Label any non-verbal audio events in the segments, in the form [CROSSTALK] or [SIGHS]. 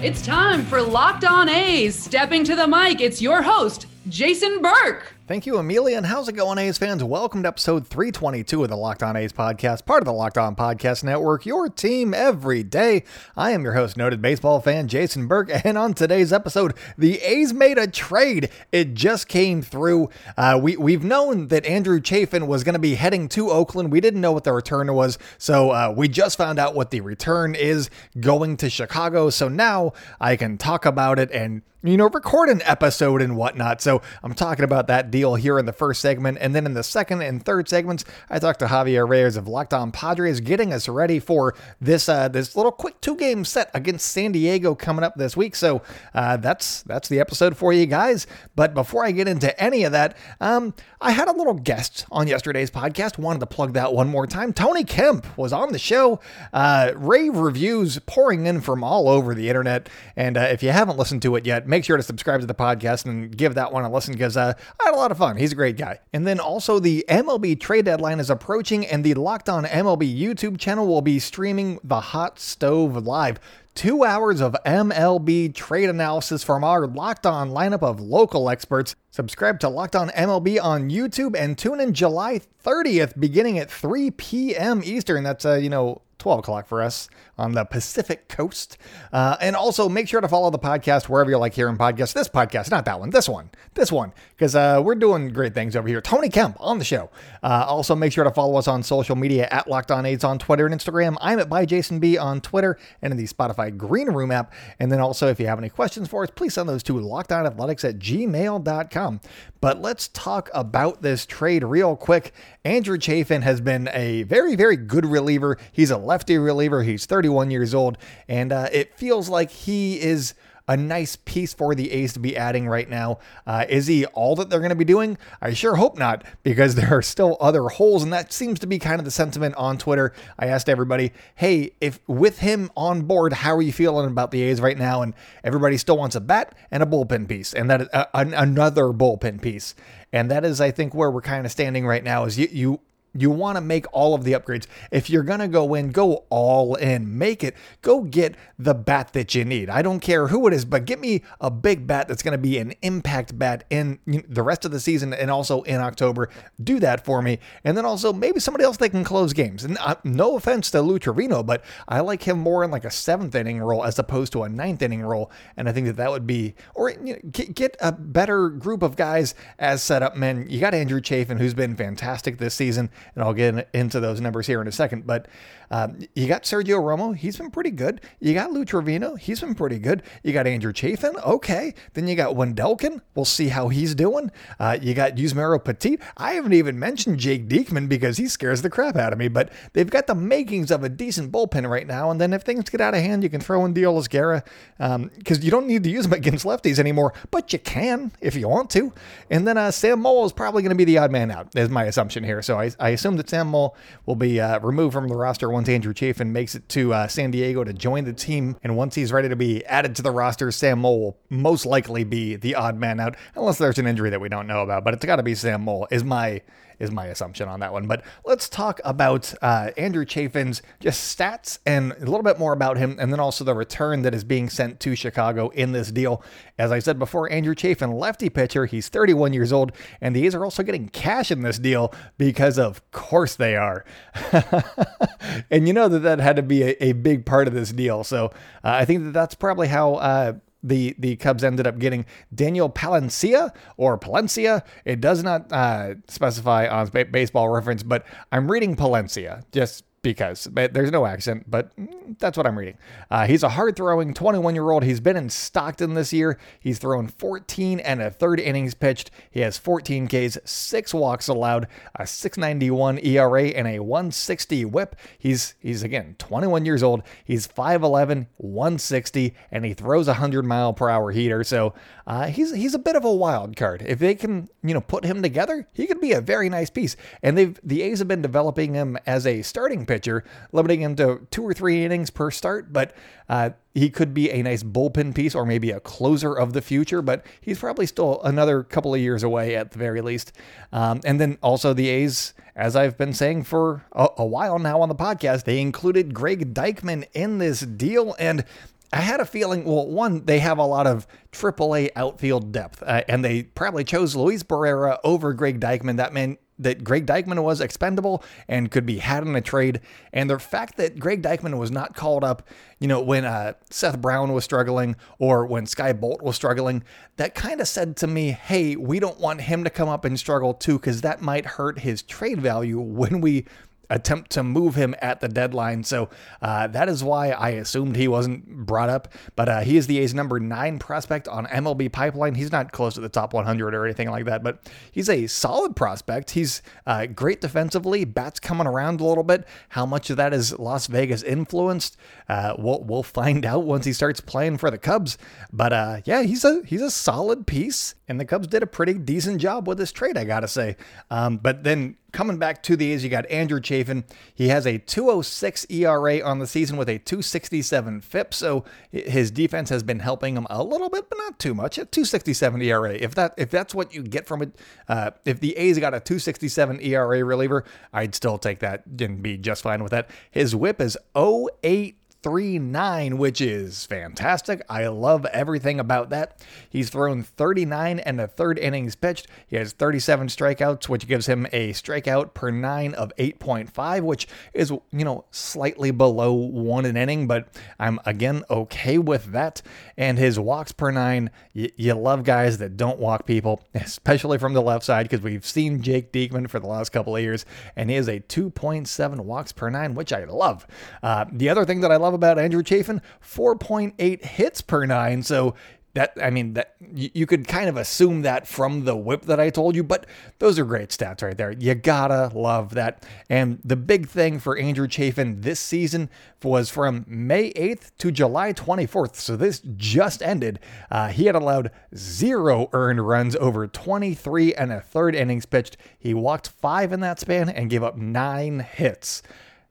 It's time for Locked On A's. Stepping to the mic, it's your host, Jason Burke. Thank you, Amelia. And how's it going, A's fans? Welcome to episode 322 of the Locked On A's podcast, part of the Locked On Podcast Network, your team every day. I am your host, noted baseball fan Jason Burke. And on today's episode, the A's made a trade. It just came through. Uh, we, we've known that Andrew Chafin was going to be heading to Oakland. We didn't know what the return was. So uh, we just found out what the return is going to Chicago. So now I can talk about it and you know, record an episode and whatnot. So I'm talking about that deal here in the first segment. And then in the second and third segments, I talked to Javier Reyes of Locked On Padres, getting us ready for this uh, this little quick two game set against San Diego coming up this week. So uh, that's that's the episode for you guys. But before I get into any of that, um, I had a little guest on yesterday's podcast. Wanted to plug that one more time. Tony Kemp was on the show. Uh, rave reviews pouring in from all over the internet. And uh, if you haven't listened to it yet, make sure to subscribe to the podcast and give that one a listen because uh, I had a lot of fun. He's a great guy. And then also the MLB trade deadline is approaching, and the Locked On MLB YouTube channel will be streaming the Hot Stove Live. Two hours of MLB trade analysis from our Locked On lineup of local experts. Subscribe to Locked On MLB on YouTube and tune in July 30th, beginning at 3 p.m. Eastern. That's, uh, you know, 12 o'clock for us on the Pacific coast. Uh, and also make sure to follow the podcast wherever you like hearing podcasts. This podcast, not that one, this one, this one, because uh, we're doing great things over here. Tony Kemp on the show. Uh, also make sure to follow us on social media at Locked On A's on Twitter and Instagram. I'm at by Jason B on Twitter and in the Spotify Green Room app. And then also, if you have any questions for us, please send those to lockedonathletics at gmail.com. But let's talk about this trade real quick. Andrew Chafin has been a very, very good reliever. He's a lefty reliever. He's 31 years old, and uh, it feels like he is a nice piece for the A's to be adding right now. Uh, is he all that they're going to be doing? I sure hope not, because [LAUGHS] there are still other holes, and that seems to be kind of the sentiment on Twitter. I asked everybody, hey, if with him on board, how are you feeling about the A's right now? And everybody still wants a bat and a bullpen piece, and that uh, another bullpen piece. And that is, I think, where we're kind of standing right now. Is you you you want to make all of the upgrades. If you're going to go in, go all in. Make it. Go get the bat that you need. I don't care who it is, but get me a big bat that's going to be an impact bat in the rest of the season and also in October. Do that for me. And then also maybe somebody else that can close games. And uh, no offense to Lou Trivino, but I like him more in like a seventh inning role as opposed to a ninth inning role. And I think that that would be, or you know, get, get a better group of guys as setup men. You got Andrew Chafin, who's been fantastic this season and I'll get into those numbers here in a second. But um, you got Sergio Romo, he's been pretty good. You got Lou Trivino, he's been pretty good. You got Andrew Chafin, okay. Then you got Wendelken, we'll see how he's doing. Uh, you got Yusmeiro Petit. I haven't even mentioned Jake Diekman because he scares the crap out of me, but they've got the makings of a decent bullpen right now. And then if things get out of hand, you can throw in Deolis Guerra because um, you don't need to use him [LAUGHS] against lefties anymore, but you can if you want to. And then uh, Sam Moll is probably going to be the odd man out, is my assumption here. So I assume that Sam Moll will be uh, removed from the roster once Andrew Chafin makes it to uh, San Diego to join the team. And once he's ready to be added to the roster, Sam Moll will most likely be the odd man out, unless there's an injury that we don't know about. But it's got to be Sam Moll, is my is my assumption on that one. But let's talk about uh, Andrew Chafin's just stats and a little bit more about him, and then also the return that is being sent to Chicago in this deal. As I said before, Andrew Chafin, lefty pitcher, he's 31 years old, and the A's are also getting cash in this deal because, of course, they are. [LAUGHS] and you know that that had to be a, a big part of this deal. So uh, I think that that's probably how. Uh, the the Cubs ended up getting Daniel Palencia or Palencia. It does not uh, specify on baseball reference, but I'm reading Palencia. Just because there's no accent, but that's what I'm reading. Uh, he's a hard throwing 21 year old. He's been in Stockton this year. He's thrown 14 and a third innings pitched. He has 14 Ks, six walks allowed, a 691 ERA, and a 160 whip. He's, he's again, 21 years old. He's 5'11, 160, and he throws a 100 mile per hour heater. So uh, he's, he's a bit of a wild card. If they can, you know, put him together, he could be a very nice piece. And they've, the A's have been developing him as a starting pitcher, limiting him to two or three innings per start, but uh, he could be a nice bullpen piece or maybe a closer of the future, but he's probably still another couple of years away at the very least. Um, and then also the A's, as I've been saying for a, a while now on the podcast, they included Greg Deichmann in this deal. And I had a feeling, well, one, they have a lot of AAA outfield depth, uh, and they probably chose Luis Barrera over Greg Deichmann. That meant that Greg Deichmann was expendable and could be had in a trade. And the fact that Greg Deichmann was not called up, you know, when uh, Seth Brown was struggling or when Skye Bolt was struggling, that kind of said to me, hey, we don't want him to come up and struggle too, because that might hurt his trade value when we attempt to move him at the deadline. So uh, that is why I assumed he wasn't brought up. But uh, he is the A's number nine prospect on MLB Pipeline. He's not close to the top 100 or anything like that, but he's a solid prospect. He's uh, great defensively. Bats coming around a little bit. How much of that is Las Vegas influenced? Uh, we'll we'll find out once he starts playing for the Cubs. But uh, yeah, he's a he's a solid piece, and the Cubs did a pretty decent job with this trade, I gotta say. Um, but then coming back to the A's, you got Andrew Chafin. He has a 206 ERA on the season with a 267 FIP, so his defense has been helping him a little bit, but not too much. A 267 ERA. If that if that's what you get from it, uh, if the A's got a 267 ERA reliever, I'd still take that and be just fine with that. His WHIP is 08 39, which is fantastic. I love everything about that. He's thrown 39 and a third innings pitched. He has 37 strikeouts, which gives him a strikeout per nine of 8.5, which is, you know, slightly below one an inning, but I'm again okay with that. And his walks per nine, y- you love guys that don't walk people, [LAUGHS] especially from the left side, because we've seen Jake Diekman for the last couple of years, and he is a 2.7 walks per nine, which I love. Uh, the other thing that I love love about Andrew Chafin 4.8 hits per nine. So that I mean that you could kind of assume that from the whip that I told you, but those are great stats right there. You gotta love that. And the big thing for Andrew Chafin this season was from May 8th to July 24th. So this just ended. Uh, he had allowed zero earned runs over 23 and a third innings pitched. He walked five in that span and gave up nine hits.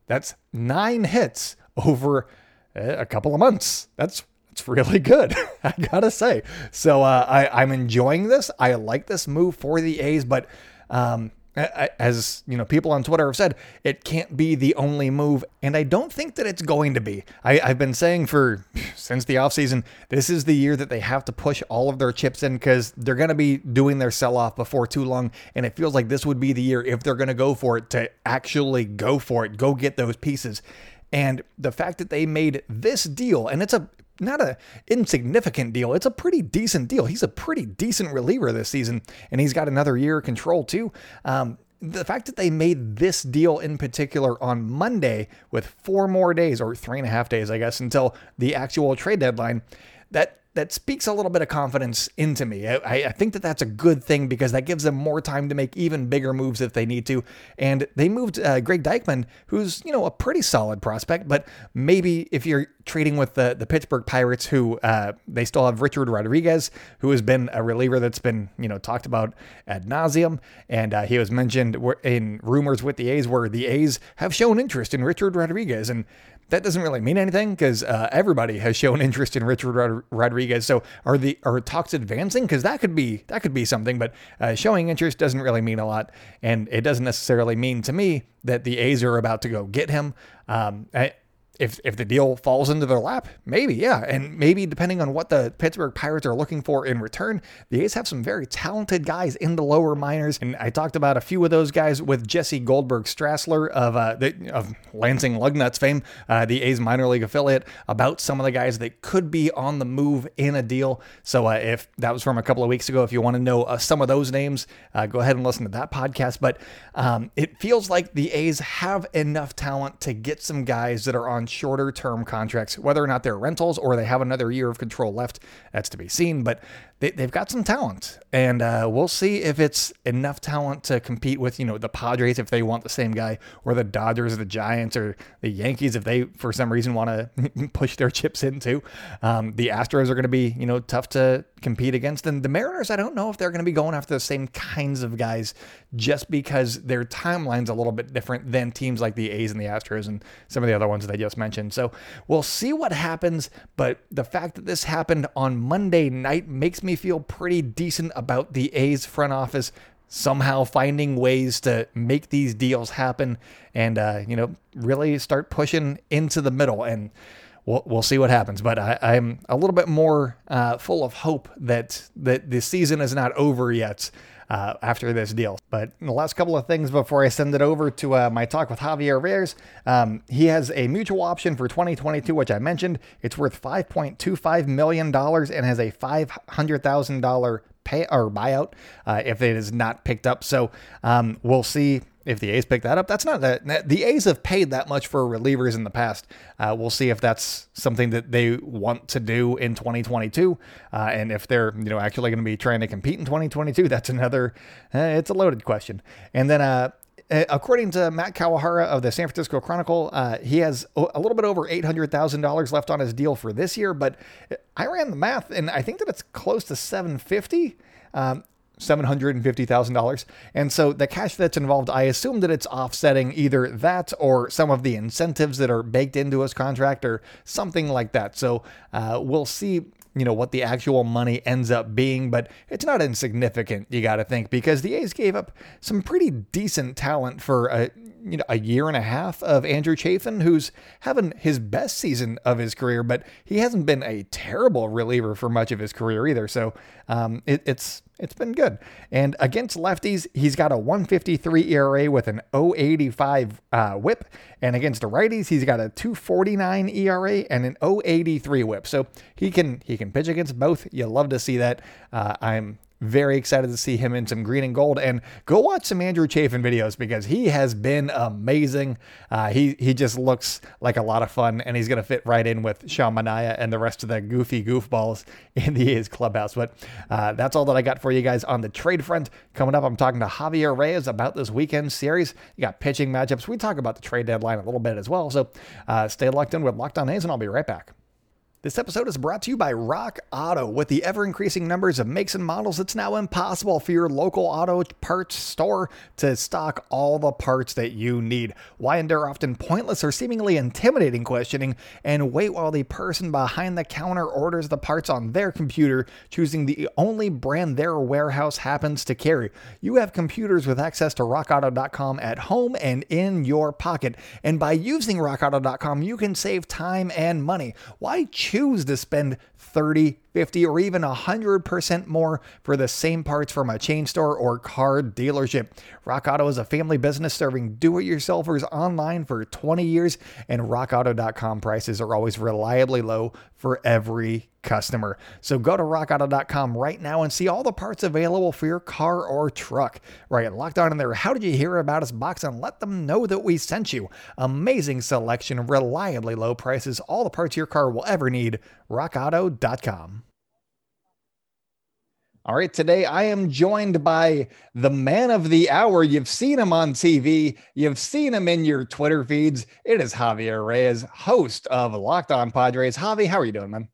That's nine hits over eh, a couple of months. That's it's really good, [LAUGHS] I gotta say. So uh, I, I'm enjoying this. I like this move for the A's, but um, as you know, people on Twitter have said, it can't be the only move, and I don't think that it's going to be. I, have been saying for [SIGHS] since the offseason, this is the year that they have to push all of their chips in because they're to be doing their sell off before too long, and it feels like this would be the year if they're to go for it to actually go for it, go get those pieces. And the fact that they made this deal, and it's a not a insignificant deal. It's a pretty decent deal. He's a pretty decent reliever this season, and he's got another year of control too. Um, the fact that they made this deal in particular on Monday with four more days or three and a half days, I guess, until the actual trade deadline, that that speaks a little bit of confidence into me. I, I, think that that's a good thing because that gives them more time to make even bigger moves if they need to. And they moved uh, Greg Deichmann, who's you know a pretty solid prospect, but maybe if you're trading with the the Pittsburgh Pirates, who uh, they still have Richard Rodriguez, who has been a reliever that's been you know talked about ad nauseum, and uh, he was mentioned in rumors with the A's where the A's have shown interest in Richard Rodriguez, and that doesn't really mean anything because uh, everybody has shown interest in Richard Rod- Rodriguez. So are the are talks advancing? Because that could be that could be something, but uh, showing interest doesn't really mean a lot, and it doesn't necessarily mean to me that the A's are about to go get him. Um, I, if if the deal falls into their lap, maybe yeah, and maybe depending on what the Pittsburgh Pirates are looking for in return, the A's have some very talented guys in the lower minors, and I talked about a few of those guys with Jesse Goldberg Strassler of uh, the, of Lansing Lugnuts fame, uh, the A's minor league affiliate, about some of the guys that could be on the move in a deal. So uh, if that was from a couple of weeks ago, if you want to know uh, some of those names, uh, go ahead and listen to that podcast. But um, it feels like the A's have enough talent to get some guys that are on shorter term contracts, whether or not they're rentals or they have another year of control left. That's to be seen. But they, have got some talent, and uh, we'll see if it's enough talent to compete with, you know, the Padres if they want the same guy, or the Dodgers, or the Giants, or the Yankees if they, for some reason, want to [LAUGHS] push their chips into. Um, the Astros are going to be, you know, tough to compete against, and the Mariners, I don't know if they're going to be going after the same kinds of guys, just because their timeline's a little bit different than teams like the A's and the Astros and some of the other ones that I just mentioned. So we'll see what happens, but the fact that this happened on Monday night makes me me feel pretty decent about the A's front office somehow finding ways to make these deals happen and uh, you know really start pushing into the middle and we'll, we'll see what happens. But I, am a little bit more uh, full of hope that that the season is not over yet uh, after this deal. But the last couple of things before I send it over to uh, my talk with Javier Reyes, um, he has a mutual option for 2022, which I mentioned. It's worth $5.25 million and has a $500,000 pay or buyout uh, if it is not picked up. So um, we'll see if the A's pick that up. That's not that the A's have paid that much for relievers in the past. Uh, we'll see if that's something that they want to do in 2022, uh, and if they're you know actually going to be trying to compete in 2022. That's another. Uh, it's a loaded question. And then uh, according to Matt Kawahara of the San Francisco Chronicle, uh, he has a little bit over $800,000 left on his deal for this year, but I ran the math and I think that it's close to 750. Um, $750,000. And so the cash that's involved, I assume that it's offsetting either that or some of the incentives that are baked into his contract or something like that. So uh, we'll see you know what the actual money ends up being, but it's not insignificant. You got to think because the A's gave up some pretty decent talent for a you know a year and a half of Andrew Chafin, who's having his best season of his career, but he hasn't been a terrible reliever for much of his career either. So um, it, it's it's been good. And against lefties, he's got a 153 ERA with an 085 uh, whip. And against the righties, he's got a 249 ERA and an 083 whip. So he can he can pitch against both. You love to see that. Uh, I'm very excited to see him in some green and gold. And go watch some Andrew Chafin videos because he has been amazing. Uh, he he just looks like a lot of fun, and he's to fit right in with Sean Manaea and the rest of the goofy goofballs [LAUGHS] in the A's clubhouse. But uh, that's all that I got for you guys on the trade front. Coming up, I'm talking to Javier Reyes about this weekend series. You got pitching matchups. We talk about the trade deadline a little bit as well. So uh, stay locked in with Locked On A's, and I'll be right back. This episode is brought to you by Rock Auto. With the ever increasing numbers of makes and models, it's now impossible for your local auto parts store to stock all the parts that you need. Why endure often pointless or seemingly intimidating questioning and wait while the person behind the counter orders the parts on their computer, choosing the only brand their warehouse happens to carry? You have computers with access to rockauto.com at home and in your pocket. And by using rockauto.com, you can save time and money. Why choose? Choose to spend 30, 50, or even 100% more for the same parts from a chain store or car dealership. Rock Auto is a family business serving do it yourselfers online for 20 years, and rockauto.com prices are always reliably low for every customer. So go to rockauto.com right now and see all the parts available for your car or truck. Right, locked on in there. How did you hear about us box and let them know that we sent you? Amazing selection, reliably low prices, all the parts your car will ever need. All right, today I am joined by the man of the hour. You've seen him on TV, you've seen him in your Twitter feeds. It is Javier Reyes, host of Locked On Padres. Javi, how are you doing, man?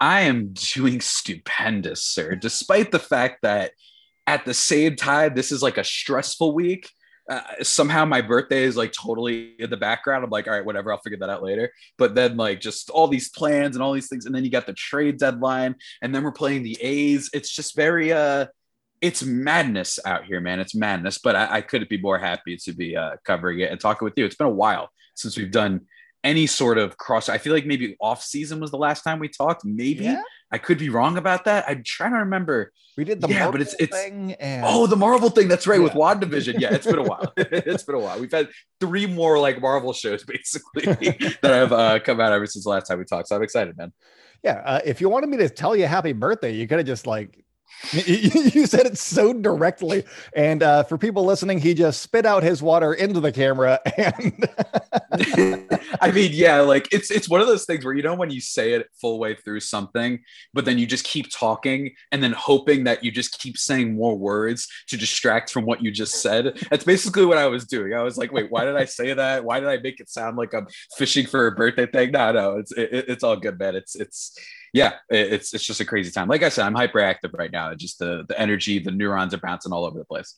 I am doing stupendous, sir. Despite the fact that at the same time, this is like a stressful week. Uh, somehow my birthday is like totally in the background. I'm like, all right, whatever, I'll figure that out later. But then like just all these plans and all these things, and then you got the trade deadline, and then we're playing the A's. It's just very uh, it's madness out here, man. It's madness. But I, I couldn't be more happy to be uh, covering it and talking with you. It's been a while since we've done any sort of cross. I feel like maybe off season was the last time we talked. Maybe Yeah. I could be wrong about that. I'm trying to remember. We did the Yeah, Marvel but it's- it's- thing and Oh, the Marvel thing. That's right with Yeah. WandaVision. Yeah, it's been a while. [LAUGHS] it's been a while. We've had three more like Marvel shows basically [LAUGHS] that have uh, come out ever since the last time we talked. So I'm excited, man. yeah. Uh, if you wanted me to tell you happy birthday, you could have just like [LAUGHS] you said it so directly. And uh, for people listening, he just spit out his water into the camera [LAUGHS] and [LAUGHS] I mean, yeah, like it's it's one of those things where you know when you say it full way through something, but then you just keep talking and then hoping that you just keep saying more words to distract from what you just said. That's basically what I was doing. I was like, wait, why did I say that? Why did I make it sound like I'm fishing for a birthday thing? No, no, it's it, it's all good, man. It's it's yeah, it's it's just a crazy time. Like I said, I'm hyperactive right now. Just the the energy, the neurons are bouncing all over the place.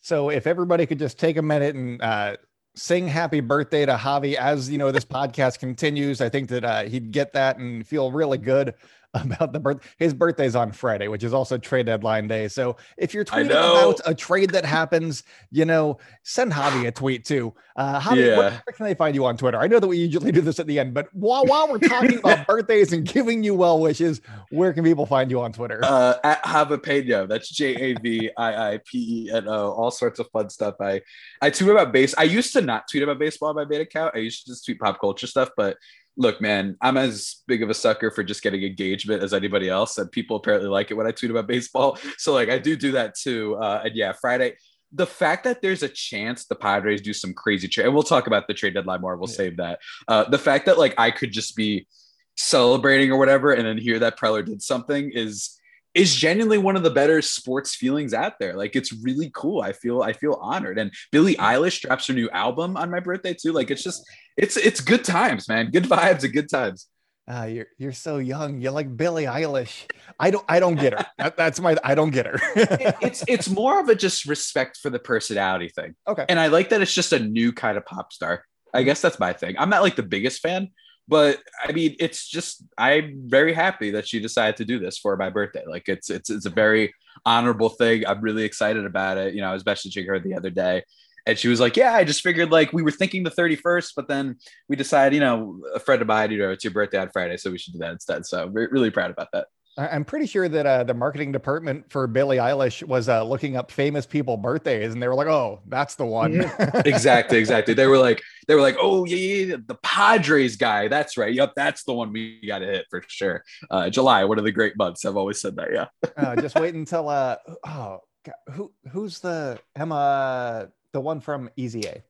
So if everybody could just take a minute and uh, sing happy birthday to Javi as you know this [LAUGHS] podcast continues, I think that uh, he'd get that and feel really good [LAUGHS] about the birth. His birthday's on Friday, which is also trade deadline day. So if you're tweeting about a trade that happens, you know, send Javi a tweet too. Uh, Javi, Yeah. where, where can they find you on Twitter? I know that we usually do this at the end, but while while we're talking about [LAUGHS] birthdays and giving you well wishes, where can people find you on Twitter? uh, at Javapeno. That's J A V I I P E N O. All sorts of fun stuff. I I tweet about base. I used to not tweet about baseball on my main account. I used to just tweet pop culture stuff. But look, man, I'm as big of a sucker for just getting engagement as anybody else, and people apparently like it when I tweet about baseball. [LAUGHS] So like I do do that too. Uh, and yeah, Friday. The fact that there's a chance the Padres do some crazy trade, and we'll talk about the trade deadline more. We'll Yeah. save that. Uh, the fact that like I could just be celebrating or whatever, and then hear that Preller did something is is genuinely one of the better sports feelings out there. Like it's really cool. I feel I feel honored. And Billie Eilish drops her new album on my birthday too. Like it's just it's it's good times, man. Good vibes and good times. Uh, you're you're so young. You're like Billie Eilish. I don't I don't get her. That, that's my I don't get her. It- it's it's more of a just respect for the personality thing. okay. And I like that it's just a new kind of pop star. I guess that's my thing. I'm not like the biggest fan, but I mean, it's just I'm very happy that she decided to do this for my birthday. Like it's it's it's a very honorable thing. I'm really excited about it. You know, I was messaging her the other day, and she was like, "Yeah, I just figured like we were thinking the 31st, but then we decided, you know, a friend of mine, you know, it's your birthday on Friday, so we should do that instead." So really proud about that. I- I'm pretty sure that uh, the marketing department for Billie Eilish was uh, looking up famous people birthdays, and they were like, "Oh, that's the one." [LAUGHS] exactly, exactly. They were like, they were like, oh yeah, yeah, yeah, the Padres guy. That's right. Yep, that's the one we got to hit for sure. Uh, July, one of the great months. I've always said that. Yeah. [LAUGHS] uh, just wait until uh oh God, who who's the Emma the one from Easy A?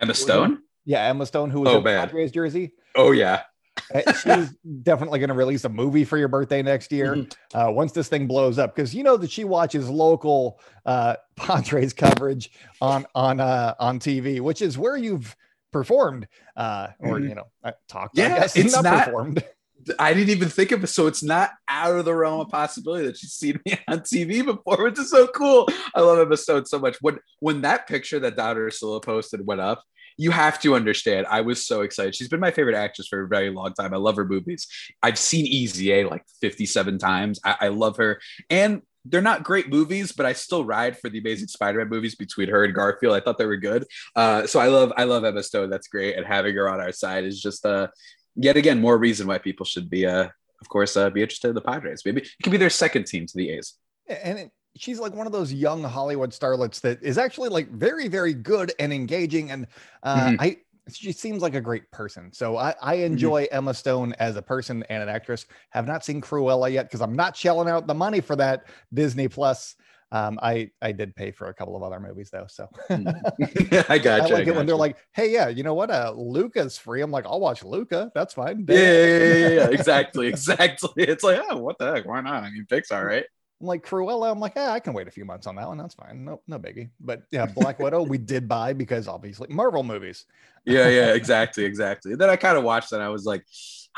Emma Stone. Yeah, Emma Stone, who was Oh, in the man. Padres jersey. Oh yeah. Uh, She's definitely going to release a movie for your birthday next year. Mm-hmm. Uh, once this thing blows up, because you know that she watches local uh, [LAUGHS] Padres coverage on on uh, on TV, which is where you've performed uh, or Mhm. you know uh, talked. I Yeah, guess, [LAUGHS] it's not- performed. I didn't even think of it. So it's not out of the realm of possibility that she's seen me on TV before, which is so cool. I love Emma Stone so much. When when that picture that Donna Ursula posted went up, you have to understand. I was so excited. She's been my favorite actress for a very long time. I love her movies. I've seen Easy A like 57 times. I, I love her. And they're not great movies, but I still ride for the Amazing Spider-Man movies between her and Garfield. I thought they were good. Uh, so I love I love Emma Stone. That's great. And having her on our side is just uh yet again more reason why people should be uh of course uh, be interested in the Padres. Maybe it could be their second team to the A's. and it, she's like one of those young Hollywood starlets that is actually like very, very good and engaging. And uh, Mhm. I, she seems like a great person. So I, I enjoy Emma Stone as a person and an actress. Have not seen Cruella yet because I'm not shelling out the money for that Disney Plus. Um, I I did pay for a couple of other movies though, so [LAUGHS] [LAUGHS] I got you. like it when they're like, "Hey, yeah, you know what? Uh, Luca's free." I'm like, "I'll watch Luca. That's fine." yeah, yeah, yeah, yeah, [LAUGHS] exactly, exactly. It's like, oh, what the heck? Why not? I mean, Pixar, right? I'm like Cruella. I'm like, yeah, I can wait a few months on that one. That's fine. No, no biggie. But yeah, Black Widow, we did buy because obviously Marvel movies. Yeah, yeah, exactly, exactly. Then I kind of watched and I was like,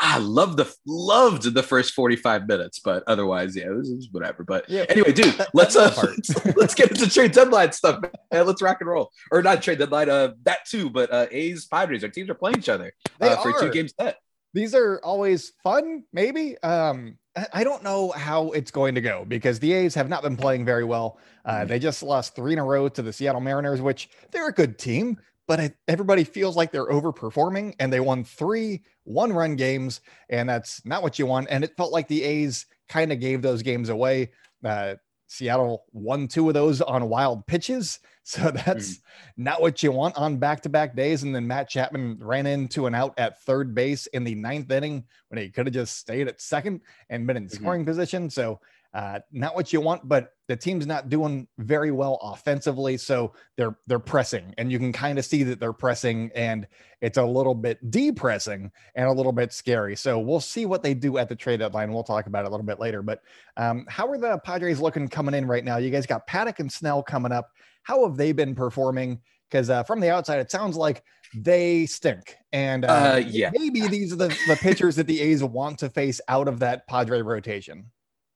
I loved the loved the first 45 minutes, but otherwise, yeah, it was, it was whatever. But Yeah. anyway, dude, let's uh let's, [LAUGHS] let's get into trade deadline stuff, man. Let's rock and roll. Or not trade deadline, uh that too, but uh A's Padres, our teams are playing each other uh, for two game set. These are always fun, maybe. Um, I- I don't know how it's going to go because the A's have not been playing very well. Uh, they just lost three in a row to the Seattle Mariners, which they're a good team, but it, everybody feels like they're overperforming and they won three one run games, and that's not what you want. And it felt like the A's kind of gave those games away. Uh, Seattle won two of those on wild pitches. [LAUGHS] So that's mm. not what you want on back to back days. And then Matt Chapman ran into an out at third base in the ninth inning when he could have just stayed at second and been in mm-hmm. scoring position. So uh, not what you want, but the team's not doing very well offensively, so they're they're pressing, and you can kind of see that they're pressing, and it's a little bit depressing and a little bit scary. So we'll see what they do at the trade deadline. We'll talk about it a little bit later. But um, how are the Padres looking coming in right now? You guys got Paddack and Snell coming up. How have they been performing? Because uh, from the outside, it sounds like they stink. And uh, uh, yeah, maybe these are the, the pitchers that the A's want to face out of that Padre rotation.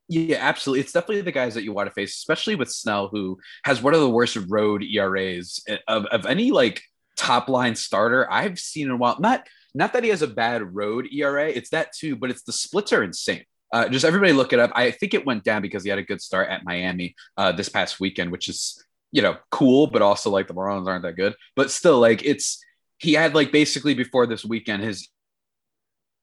Yeah, absolutely. It's definitely the guys that you want to face, especially with Snell, who has one of the worst road ERAs of, of any like top line starter I've seen in a while. Not not that he has a bad road ERA, it's that too, but it's the splits are insane. Uh, just everybody look it up. I think it went down because he had a good start at Miami uh, this past weekend, which is you know cool, but also like the Marlins aren't that good. But still, like it's he had like basically before this weekend his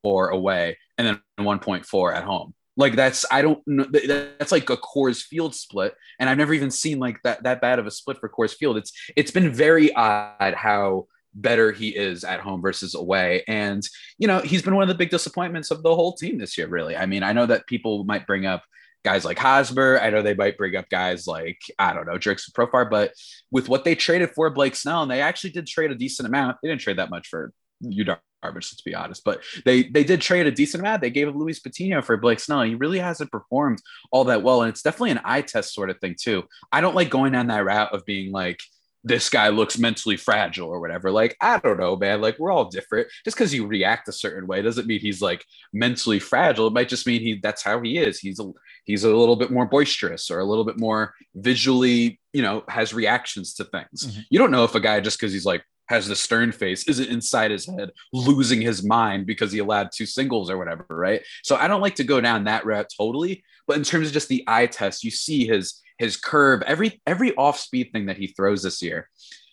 four away and then 1.4 at home. Like that's I don't know that's like a Coors Field split, and I've never even seen like that that bad of a split for Coors Field. It's it's been very odd how better he is at home versus away. And, you know, he's been one of the big disappointments of the whole team this year, really. I mean, I know that people might bring up guys like Hosmer. I know they might bring up guys like, I don't know, Jurickson Profar, but with what they traded for Blake Snell, and they actually did trade a decent amount. They didn't trade that much for Yu garbage, let's be honest. But they they did trade a decent amount. They gave Luis Patino for Blake Snell. He really hasn't performed all that well, and it's definitely an eye test sort of thing too. I don't like going down that route of being like this guy looks mentally fragile or whatever. Like, I don't know, man. Like, we're all different. Just because you react a certain way doesn't mean he's like mentally fragile. It might just mean he that's how he is. He's a he's a little bit more boisterous or a little bit more visually, you know, has reactions to things. Mm-hmm. You don't know if a guy just because he's like has the stern face isn't inside his head losing his mind because he allowed two singles or whatever, right? So I don't like to go down that route totally, but in terms of just the eye test, you see his his curve, every every off speed thing that he throws this year.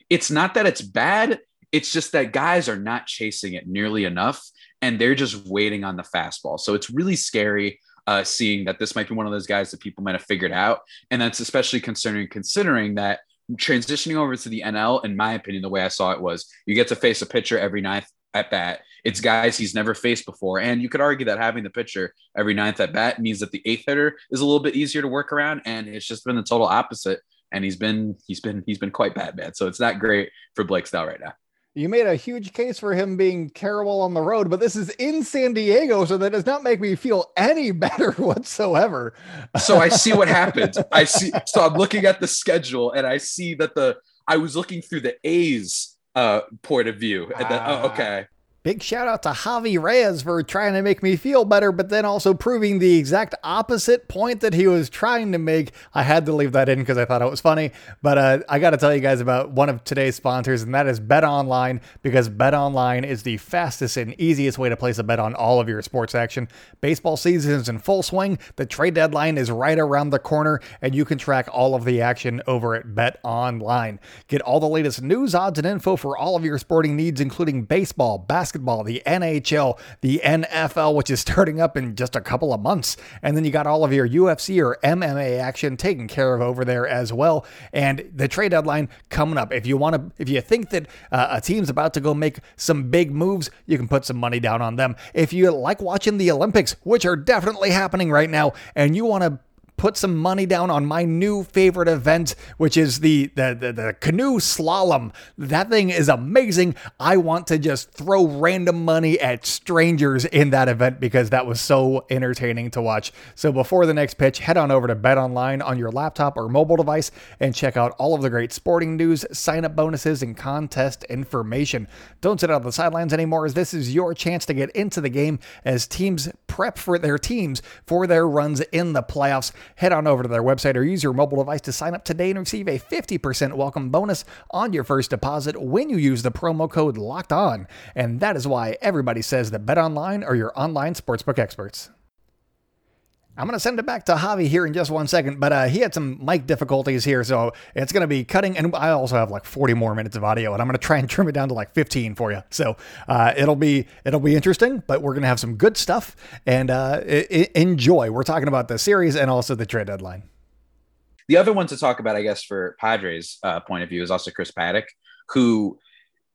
It's not that it's bad, it's just that guys are not chasing it nearly enough and they're just waiting on the fastball. So it's really scary uh, seeing that this might be one of those guys that people might have figured out. And that's especially concerning considering that transitioning over to the NL, in my opinion, the way I saw it was you get to face a pitcher every ninth at bat. It's guys he's never faced before. And you could argue that having the pitcher every ninth at bat means that the eighth hitter is a little bit easier to work around. And it's just been the total opposite. And he's been he's been he's been quite bad, man. So it's not great for Blake Snell right now you made a huge case for him being terrible on the road, but this is in San Diego, so that does not make me feel any [LAUGHS] better whatsoever. so I see what happened. I see. So I'm looking at the schedule, and I see that the I was looking through the A's uh, point of view, and then oh, okay, Big shout out to Javi Reyes for trying to make me feel better, but then also proving the exact opposite point that he was trying to make. I had to leave that in because I thought it was funny. But uh, I got to tell you guys about one of today's sponsors, and that is Bet Online, because Bet Online is the fastest and easiest way to place a bet on all of your sports action. Baseball season is in full swing. The trade deadline is right around the corner, and you can track all of the action over at Bet Online. Get all the latest news, odds, and info for all of your sporting needs, including baseball, basketball basketball, the NHL, the NFL, which is starting up in just a couple of months. And then you got all of your UFC or MMA action taken care of over there as well. And the trade deadline coming up. If you want to, if you think that uh, a team's about to go make some big moves, you can put some money down on them. If you like watching the Olympics, which are definitely happening right now, and you want to put some money down on my new favorite event, which is the, the, the, the, canoe slalom. That thing is amazing. I want to just throw random money at strangers in that event because that was so entertaining to watch. So before the next pitch, head on over to Bet Online on your laptop or mobile device and check out all of the great sporting news, sign up bonuses, and contest information. Don't sit on the sidelines anymore, as this is your chance to get into the game as teams prep for their teams for their runs in the playoffs head on over to their website or use your mobile device to sign up today and receive a 50% welcome bonus on your first deposit when you use the promo code locked on. And that is why everybody says that Bet Online are your online sportsbook experts. I'm going to send it back to Javi here in just one second, but uh, he had some mic difficulties here, so it's going to be cutting. And I also have like 40 more minutes of audio, and I'm going to try and trim it down to like 15 for you. So uh, it'll be it'll be interesting, but we're going to have some good stuff and uh, I- enjoy. We're talking about the series and also the trade deadline. The other one to talk about, I guess, for Padres' uh, point of view is also Chris Paddack, who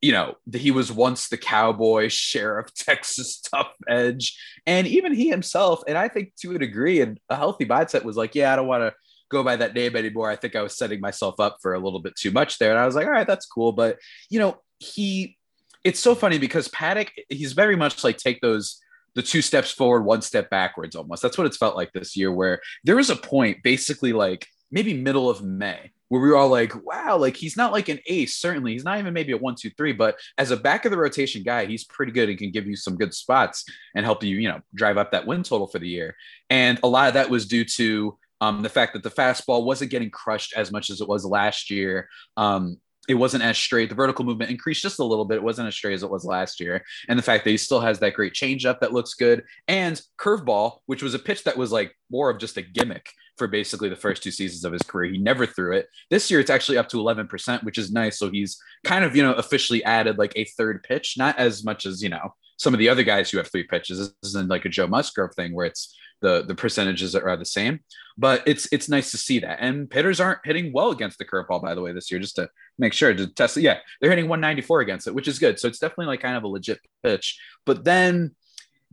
you know, he was once the cowboy sheriff, [LAUGHS] Texas tough edge. And even he himself, and I think to a degree, and a healthy mindset was like, yeah, I don't want to go by that name anymore. I think I was setting myself up for a little bit too much there. And I was like, all right, that's cool. But, you know, he, it's so funny because Paddack, he's very much like take those, the two steps forward, one step backwards almost. That's what it's felt like this year, where there was a point basically like maybe middle of May where we were all like, wow, like he's not like an ace, certainly. He's not even maybe a one, two, three, but as a back of the rotation guy, he's pretty good and can give you some good spots and help you, you know, drive up that win total for the year. And a lot of that was due to um, the fact that the fastball wasn't getting crushed as much as it was last year. Um, it wasn't as straight. The vertical movement increased just a little bit. It wasn't as straight as it was last year. And the fact that he still has that great changeup that looks good and curveball, which was a pitch that was like more of just a gimmick for basically the first two seasons of his career. He never threw it. This year, it's actually up to 11%, which is nice. So he's kind of, you know, officially added like a third pitch, not as much as, you know, some of the other guys who have three pitches. This isn't like a Joe Musgrove thing where it's the the percentages are the same. But it's it's nice to see that. And hitters aren't hitting well against the curveball, by the way, this year, just to make sure to test it. Yeah, they're hitting 194 against it, which is good. So it's definitely like kind of a legit pitch. But then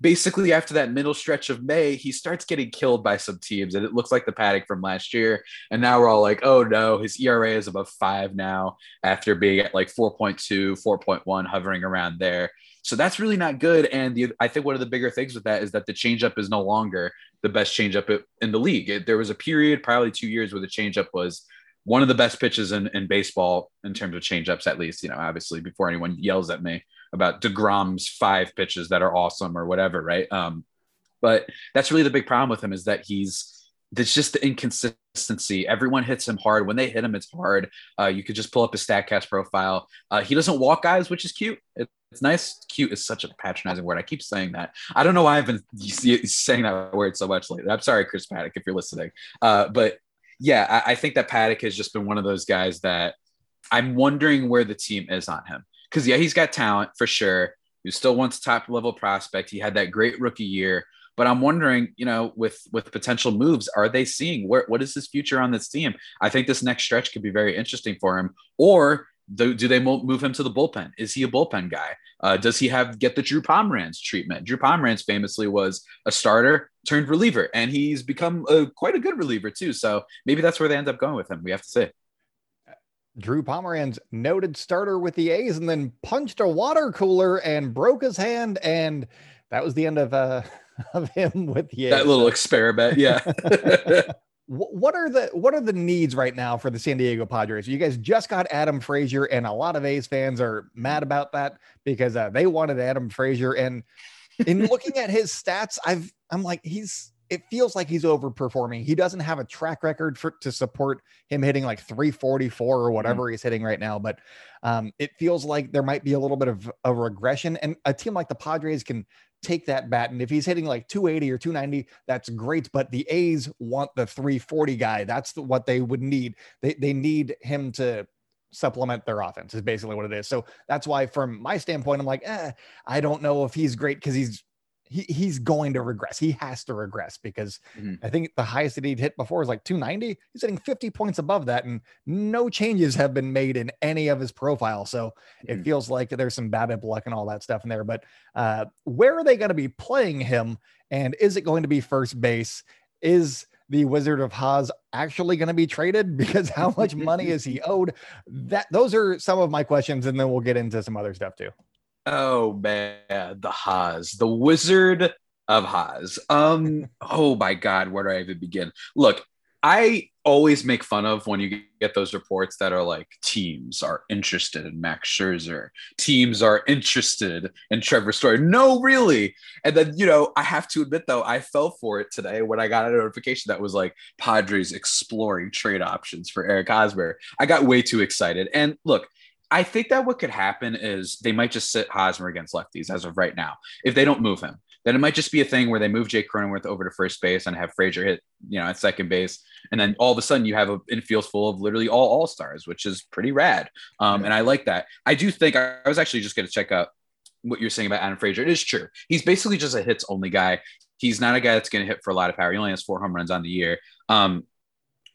basically after that middle stretch of May, he starts getting killed by some teams, and it looks like the Paddack from last year. And now we're all like, oh no, his ERA is above five now after being at like 4.2, 4.1, hovering around there. So that's really not good. And the, I think one of the bigger things with that is that the changeup is no longer the best changeup in the league. It, there was a period, probably two years, where the changeup was one of the best pitches in, in baseball in terms of changeups, at least, you know, obviously before anyone yells at me about DeGrom's five pitches that are awesome or whatever, right? Um, but that's really the big problem with him is that he's there's just the inconsistency. Everyone hits him hard. When they hit him, it's hard. Uh, you could just pull up his Statcast profile. Uh, he doesn't walk guys, which is cute. It, it's nice. Cute is such a patronizing word. I keep saying that. I don't know why I've been [LAUGHS] saying that word so much lately. I'm sorry, Chris Paddack, if you're listening. Uh, but yeah, I, I think that Paddack has just been one of those guys that I'm wondering where the team is on him because yeah, he's got talent for sure. He still wants top level prospect. He had that great rookie year, but I'm wondering, you know, with with potential moves, are they seeing where what is his future on this team? I think this next stretch could be very interesting for him. Or do, do they move him to the bullpen? Is he a bullpen guy? Uh, does he have get the Drew Pomeranz treatment? Drew Pomeranz famously was a starter turned reliever, and he's become a, quite a good reliever too. So maybe that's where they end up going with him. We have to see. Drew Pomeranz, noted starter with the A's, and then punched a water cooler and broke his hand, and that was the end of uh [LAUGHS] of him with the A's. That little experiment, yeah. [LAUGHS] what are the what are the needs right now for the San Diego Padres? You guys just got Adam Frazier, and a lot of A's fans are mad about that because uh, they wanted Adam Frazier. And in looking at his stats, I've I'm like he's it feels like he's overperforming. He doesn't have a track record for to support him hitting like 344 or mm-hmm. whatever mm-hmm. he's hitting right now, but um, it feels like there might be a little bit of a regression. And a team like the Padres can take that bat. And if he's hitting like 280 or 290, that's great. But the A's want the 340 guy. That's the, what they would need. They, they need him to supplement their offense is basically what it is. So that's why from my standpoint, I'm like, eh, I don't know if he's great because he's he, he's going to regress. He has to regress because mm-hmm. I think the highest that he'd hit before is like 290. He's hitting 50 points above that, and no changes have been made in any of his profile. So mm-hmm. it feels like there's some BABIP luck and all that stuff in there. But uh, where are they going to be playing him? And is it going to be first base? Is the Wizard of Oz actually going to be traded? [LAUGHS] Because how much money is he [LAUGHS] owed? That those are some of my questions, and then we'll get into some other stuff too. Oh man, the Haas, the Wizard of Haas. Um, [LAUGHS] oh my God, where do I even begin? Look, I always make fun of when you get those reports that are like teams are interested in Max Scherzer, teams are interested in Trevor Story. No, really. And then you know, I have to admit though, I fell for it today when I got a notification that was like Padres exploring trade options for Eric Hosmer. I got way too excited. And look, I think that what could happen is they might just sit Hosmer against lefties as of right now if they don't move him then it might just be a thing where they move Jake Cronenworth over to first base and have Frazier hit, you know, at second base. And then all of a sudden you have an infield full of literally all all stars, which is pretty rad. Um, and I like that. I do think I, I was actually just going to check out what you're saying about Adam Frazier. It is true. He's basically just a hits only guy. He's not a guy that's going to hit for a lot of power. He only has four home runs on the year. Um,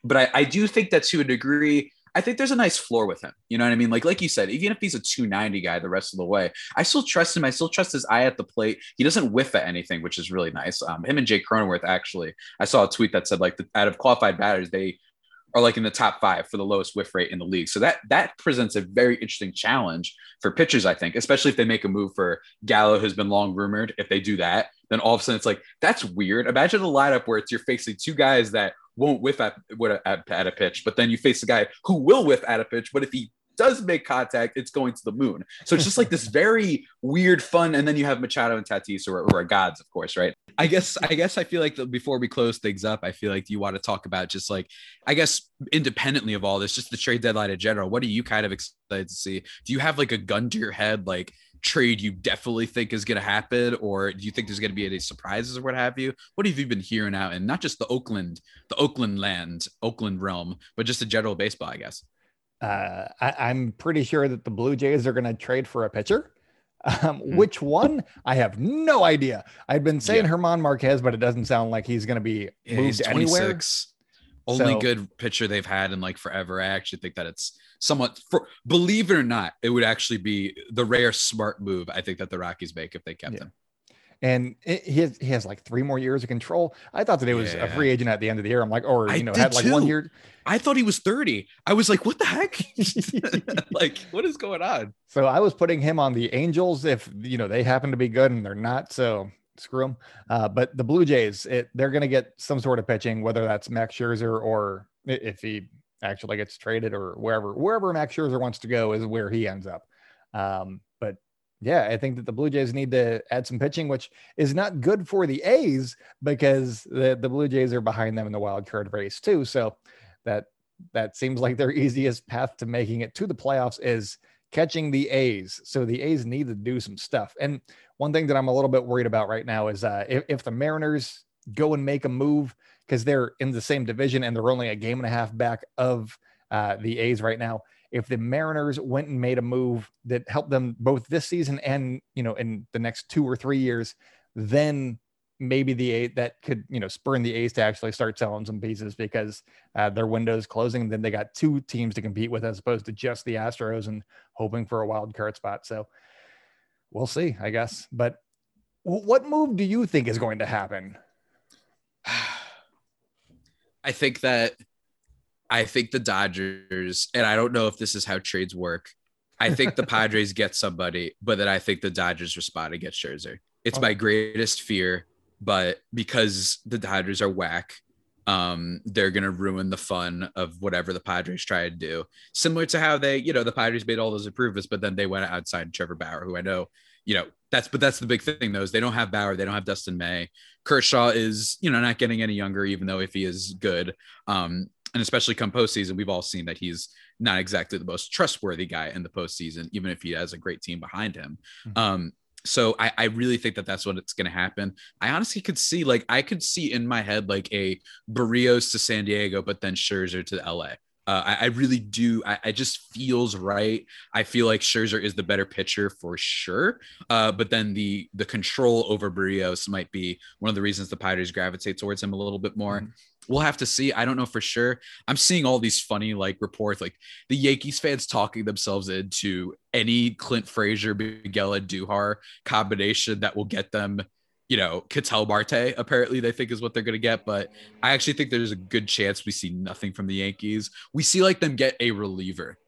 but I, I do think that to a degree, I think there's a nice floor with him. You know what I mean? Like, like you said, even if he's a 290 guy the rest of the way, I still trust him. I still trust his eye at the plate. He doesn't whiff at anything, which is really nice. Um, him and Jake Cronenworth, actually, I saw a tweet that said like the, out of qualified batters, they are like in the top five for the lowest whiff rate in the league. So that that presents a very interesting challenge for pitchers, I think, especially if they make a move for Gallo, who's been long rumored. If they do that, then all of a sudden it's like that's weird. Imagine a lineup where it's you're facing two guys that won't whiff at, at, at a pitch, but then you face a guy who will whiff at a pitch, but if he does make contact, it's going to the moon. So it's just like this [LAUGHS] very weird, fun. And then you have Machado and Tatis, who are, who are gods, of course, right? I guess I guess I feel like the, before we close things up, I feel like you want to talk about just like I guess independently of all this, just the trade deadline in general. What are you kind of excited to see? Do you have like a gun to your head, like trade you definitely think is going to happen, or do you think there's going to be any surprises or what have you? What have you been hearing out in not just the Oakland, the Oakland land, Oakland realm, but just the general baseball, I guess? Uh, I, am pretty sure that the Blue Jays are going to trade for a pitcher. Um, hmm. Which one? I have no idea. I've been saying yeah. German Marquez, but it doesn't sound like he's going to be yeah, moved anywhere. Only so, good pitcher they've had in like forever. I actually think that it's somewhat, for, believe it or not, it would actually be the rare smart move I think that the Rockies make if they kept yeah. him and it, he has, he has like three more years of control. I thought that he was yeah. a free agent at the end of the year. I'm like, or you know, had like too. one year. I thought he was 30. I was like, what the heck? [LAUGHS] [LAUGHS] like, what is going on? So I was putting him on the Angels if you know they happen to be good and they're not. So screw them. Uh, but the Blue Jays, it, they're going to get some sort of pitching, whether that's Max Scherzer or if he actually gets traded or wherever wherever Max Scherzer wants to go is where he ends up. Um, but yeah, I think that the Blue Jays need to add some pitching, which is not good for the A's because the, the Blue Jays are behind them in the wild card race too. So that that seems like their [LAUGHS] easiest path to making it to the playoffs is catching the A's. So the A's need to do some stuff. And one thing that I'm a little bit worried about right now is uh, if, if the Mariners go and make a move because they're in the same division and they're only a game and a half back of uh, the A's right now if the Mariners went and made a move that helped them both this season and you know in the next two or three years, then maybe the eight that could you know spur in the A's to actually start selling some pieces because uh, their window is closing. Then they got two teams to compete with as opposed to just the Astros and hoping for a wild card spot. So we'll see, I guess. But what move do you think is going to happen? [SIGHS] I think that I think the Dodgers, and I don't know if this is how trades work. I think the [LAUGHS] Padres get somebody, but then I think the Dodgers respond and get Scherzer. It's oh. my greatest fear, but because the Dodgers are whack, um, they're gonna ruin the fun of whatever the Padres try to do. Similar to how they, you know, the Padres made all those improvements, but then they went outside Trevor Bauer, who I know, you know, that's but that's the big thing though is they don't have Bauer, they don't have Dustin May. Kershaw is, you know, not getting any younger, even though if he is good. Um, and especially come postseason, we've all seen that he's not exactly the most trustworthy guy in the postseason, even if he has a great team behind him. Mm-hmm. Um, so I, I, really think that that's what it's going to happen. I honestly could see, like, I could see in my head like a Berrios to San Diego, but then Scherzer to LA. Uh, I, I, really do. I, I, just feels right. I feel like Scherzer is the better pitcher for sure. Uh, but then the the control over Berrios might be one of the reasons the Padres gravitate towards him a little bit more. Mm-hmm we'll have to see. I don't know for sure. I'm seeing all these funny like reports, like the Yankees fans talking themselves into any Clint Frazier, Miguel Andujar combination that will get them, you know, Ketel Marte. Apparently, they think is what they're going to get. But I actually think there's a good chance we see nothing from the Yankees. We see like them get a reliever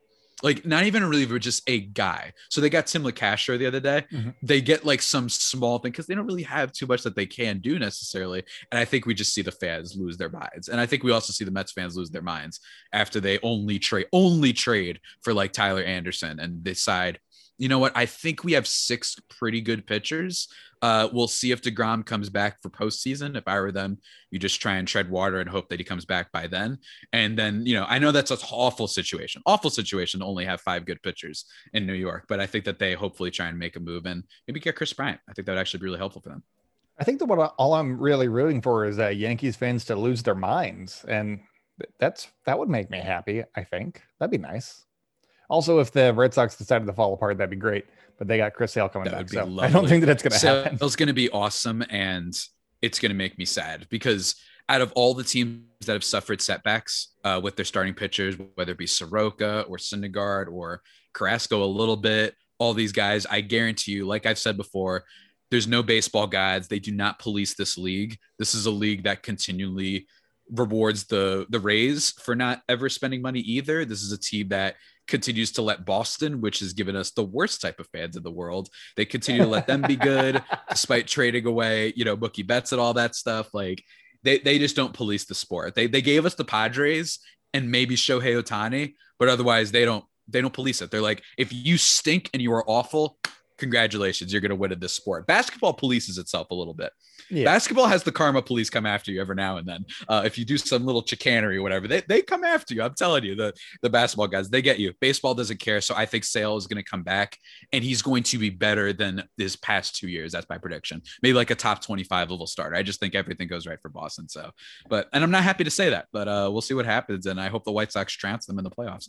like not even a reliever, just a guy. So they got Tim Locastro the other day. Mm-hmm. They get like some small thing because they don't really have too much that they can do necessarily. And I think we just see the fans lose their minds. And I think we also see the Mets fans lose their minds after they only trade only trade for like Tyler Anderson and decide, you know what? I think we have six pretty good pitchers. Uh, we'll see if DeGrom comes back for postseason. If I were them, you just try and tread water and hope that he comes back by then. And then, you know, I know that's an awful situation, awful situation to only have five good pitchers in New York, but I think that they hopefully try and make a move and maybe get Kris Bryant. I think that would actually be really helpful for them. I think that what I- all I'm really rooting for is uh, Yankees fans to lose their minds, and that's that would make me happy. I think that'd be nice. Also, if the Red Sox decided to fall apart, that'd be great. But they got Chris Sale coming That back, so I don't think that it's going to So happen. it's going to be awesome, and it's going to make me sad because out of all the teams that have suffered setbacks uh, with their starting pitchers, whether it be Soroka or Syndergaard or Carrasco, a little bit, all these guys, I guarantee you, like I've said before, there's no baseball gods. They do not police this league. This is a league that continually rewards the the Rays for not ever spending money either. This is a team that continues to let Boston, which has given us the worst type of fans in the world, they continue to let them be good [LAUGHS] despite trading away, you know, Mookie Betts and all that stuff. Like they they just don't police the sport. They they gave us the Padres and maybe Shohei Ohtani, but otherwise they don't they don't police it. They're like, if you stink and you are awful, congratulations, you're gonna win in this sport. Basketball polices itself a little bit. Yeah. Basketball has the karma police come after you every now and then. Uh, if you do some little chicanery or whatever, they, they come after you. I'm telling you, the, the basketball guys, they get you. Baseball doesn't care. So I think Sale is going to come back and he's going to be better than his past two years. That's my prediction. Maybe like a top 25 level starter. I just think everything goes right for Boston. So, but, and I'm not happy to say that, but uh, we'll see what happens. And I hope the White Sox trounce them in the playoffs.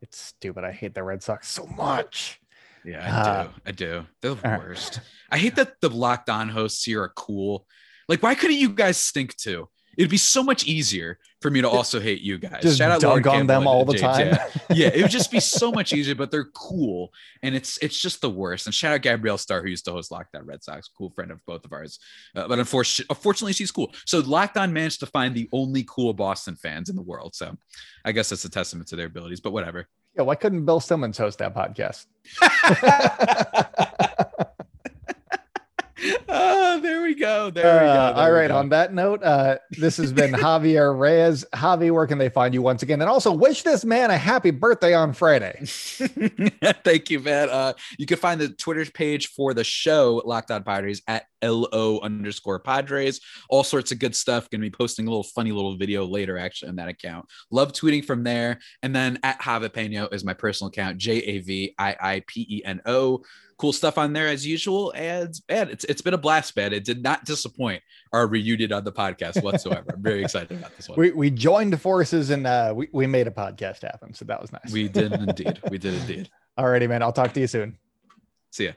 It's stupid. I hate the Red Sox so much. Yeah, I Uh, do. I do. They're the all right. worst. I hate that the locked on hosts here are cool. Like, why couldn't you guys stink too? It'd be so much easier for me to also hate you guys. Just Shout out dunk on them all the James, time. Yeah. yeah, it would just be [LAUGHS] so much easier, but they're cool. And it's it's just the worst. And shout out Gabrielle Starr, who used to host Locked On Red Sox, cool friend of both of ours. Uh, but unfortunately, unfortunately, she's cool. So Locked On managed to find the only cool Boston fans in the world. So I guess that's a testament to their abilities, but whatever. Yeah, why couldn't Bill Simmons host that podcast? [LAUGHS] [LAUGHS] oh, there we go. There we go. Uh, there all we go. On that note, uh, this has been [LAUGHS] Javier Reyes. Javi, where can they find you once again? And also wish this man a happy birthday on Friday. [LAUGHS] Thank you, man. Uh, you can find the Twitter page for the show Locked On Padres at LO underscore Padres. All sorts of good stuff. Going to be posting a little funny little video later, actually, on that account. Love tweeting from there. And then at Javipeno is my personal account, J A V I I P E N O. Cool stuff on there as usual. And man, it's it's been a blast, man. It did not disappoint our reunion on the podcast whatsoever. I'm very excited about this one. We we joined forces and uh, we, we made a podcast happen. So that was nice. we did indeed. We did indeed. [LAUGHS] Alrighty, man. I'll talk to you soon. See ya.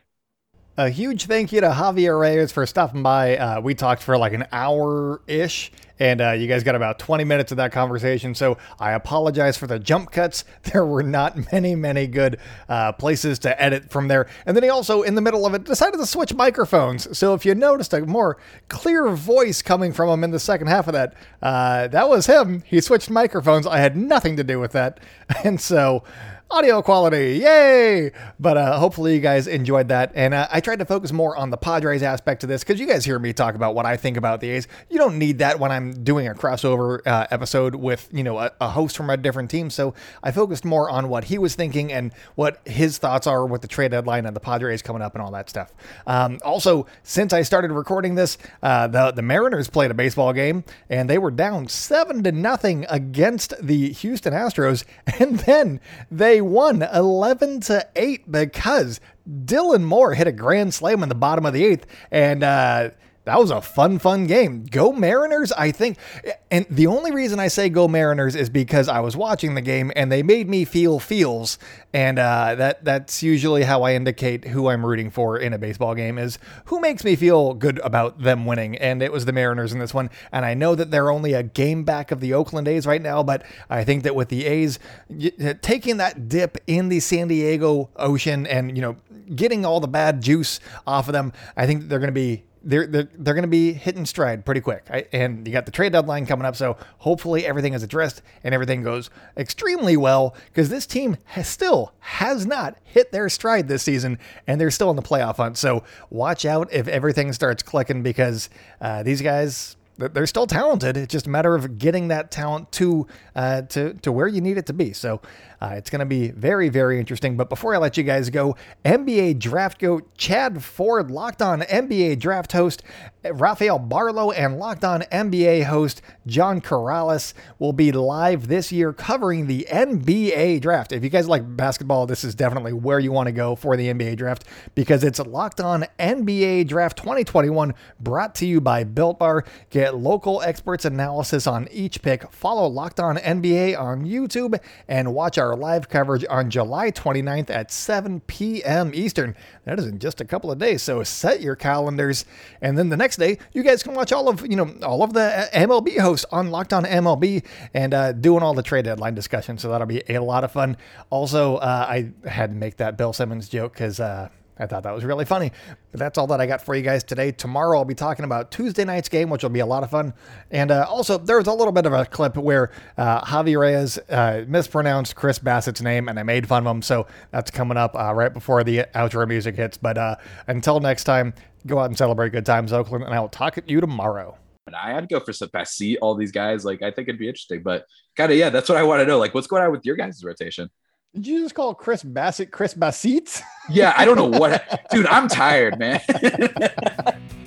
A huge thank you to Javier Reyes for stopping by. Uh, we talked for like an hour ish, and uh, you guys got about 20 minutes of that conversation. So I apologize for the jump cuts. [LAUGHS] There were not many, many good uh, places to edit from there. And then he also, in the middle of it, decided to switch microphones. So if you noticed a more clear voice coming from him in the second half of that, uh, that was him. He switched microphones. I had nothing to do with that. [LAUGHS] And so audio quality. Yay! But uh, hopefully you guys enjoyed that. And uh, i tried to focus more on the padres aspect of this because you guys hear me talk about what i think about the a's. You don't need that when i'm doing a crossover uh, episode with you know a, a host from a different team. So i focused more on what he was thinking and what his thoughts are with the trade deadline and the padres coming up and all that stuff. Um, also since i started recording this uh, the, the mariners played a baseball game and they were down seven to nothing against the houston astros. [LAUGHS] And then they won 11 to 8 because Dylan Moore hit a grand slam in the bottom of the eighth. And, uh, that was a fun, fun game. Go Mariners, I think. And the only reason I say go Mariners is because I was watching the game and they made me feel feels. And uh, that that's usually how I indicate who I'm rooting for in a baseball game is who makes me feel good about them winning. And it was the Mariners in this one. And I know that they're only a game back of the Oakland A's right now, but I think that with the A's taking that dip in the San Diego Ocean and, you know, getting all the bad juice off of them, I think they're going to be they're they're, they're going to be hitting stride pretty quick. I, and you got the trade deadline coming up, so hopefully everything is addressed and everything goes extremely well because this team has still has not hit their stride this season, and they're still in the playoff hunt. So watch out if everything starts clicking because uh, these guys. they're- still talented. It's just a matter of getting that talent to uh, to to where you need it to be. So uh, it's going to be very very interesting. But before I let you guys go, NBA draft goat Chad Ford, locked on NBA draft host, Rafael Barlowe and Locked On NBA host John Corrales will be live this year covering the NBA draft. If you guys like basketball, this is definitely where you want to go for the NBA draft because it's Locked On NBA Draft 2021 brought to you by Built Bar. Get local experts analysis on each pick. Follow Locked On NBA on YouTube and watch our live coverage on July 29th at 7 p.m. Eastern. That is in just a couple of days, so set your calendars. And then the next day, you guys can watch all of you know all of the MLB hosts on Locked On MLB and uh, doing all the trade deadline discussion. So that'll be a lot of fun. Also, uh, I had to make that Bill Simmons joke because. Uh, I thought that was really funny. But that's all that I got for you guys today. Tomorrow I'll be talking about Tuesday night's game, which will be a lot of fun. And uh, also, there was a little bit of a clip where uh, Javi Reyes uh, mispronounced Chris Bassitt's name, and I made fun of him. So that's coming up uh, right before the outro music hits. But uh, until next time, go out and celebrate good times, Oakland, and I will talk to you tomorrow. And I had to go for some see all these guys. Like I think it'd be interesting, but kind of yeah, that's what I want to know. Like, what's going on with your guys' rotation? Did you just call Chris Bassitt Chris Bassett? Yeah, I don't know what, [LAUGHS] dude. I'm tired, man. [LAUGHS]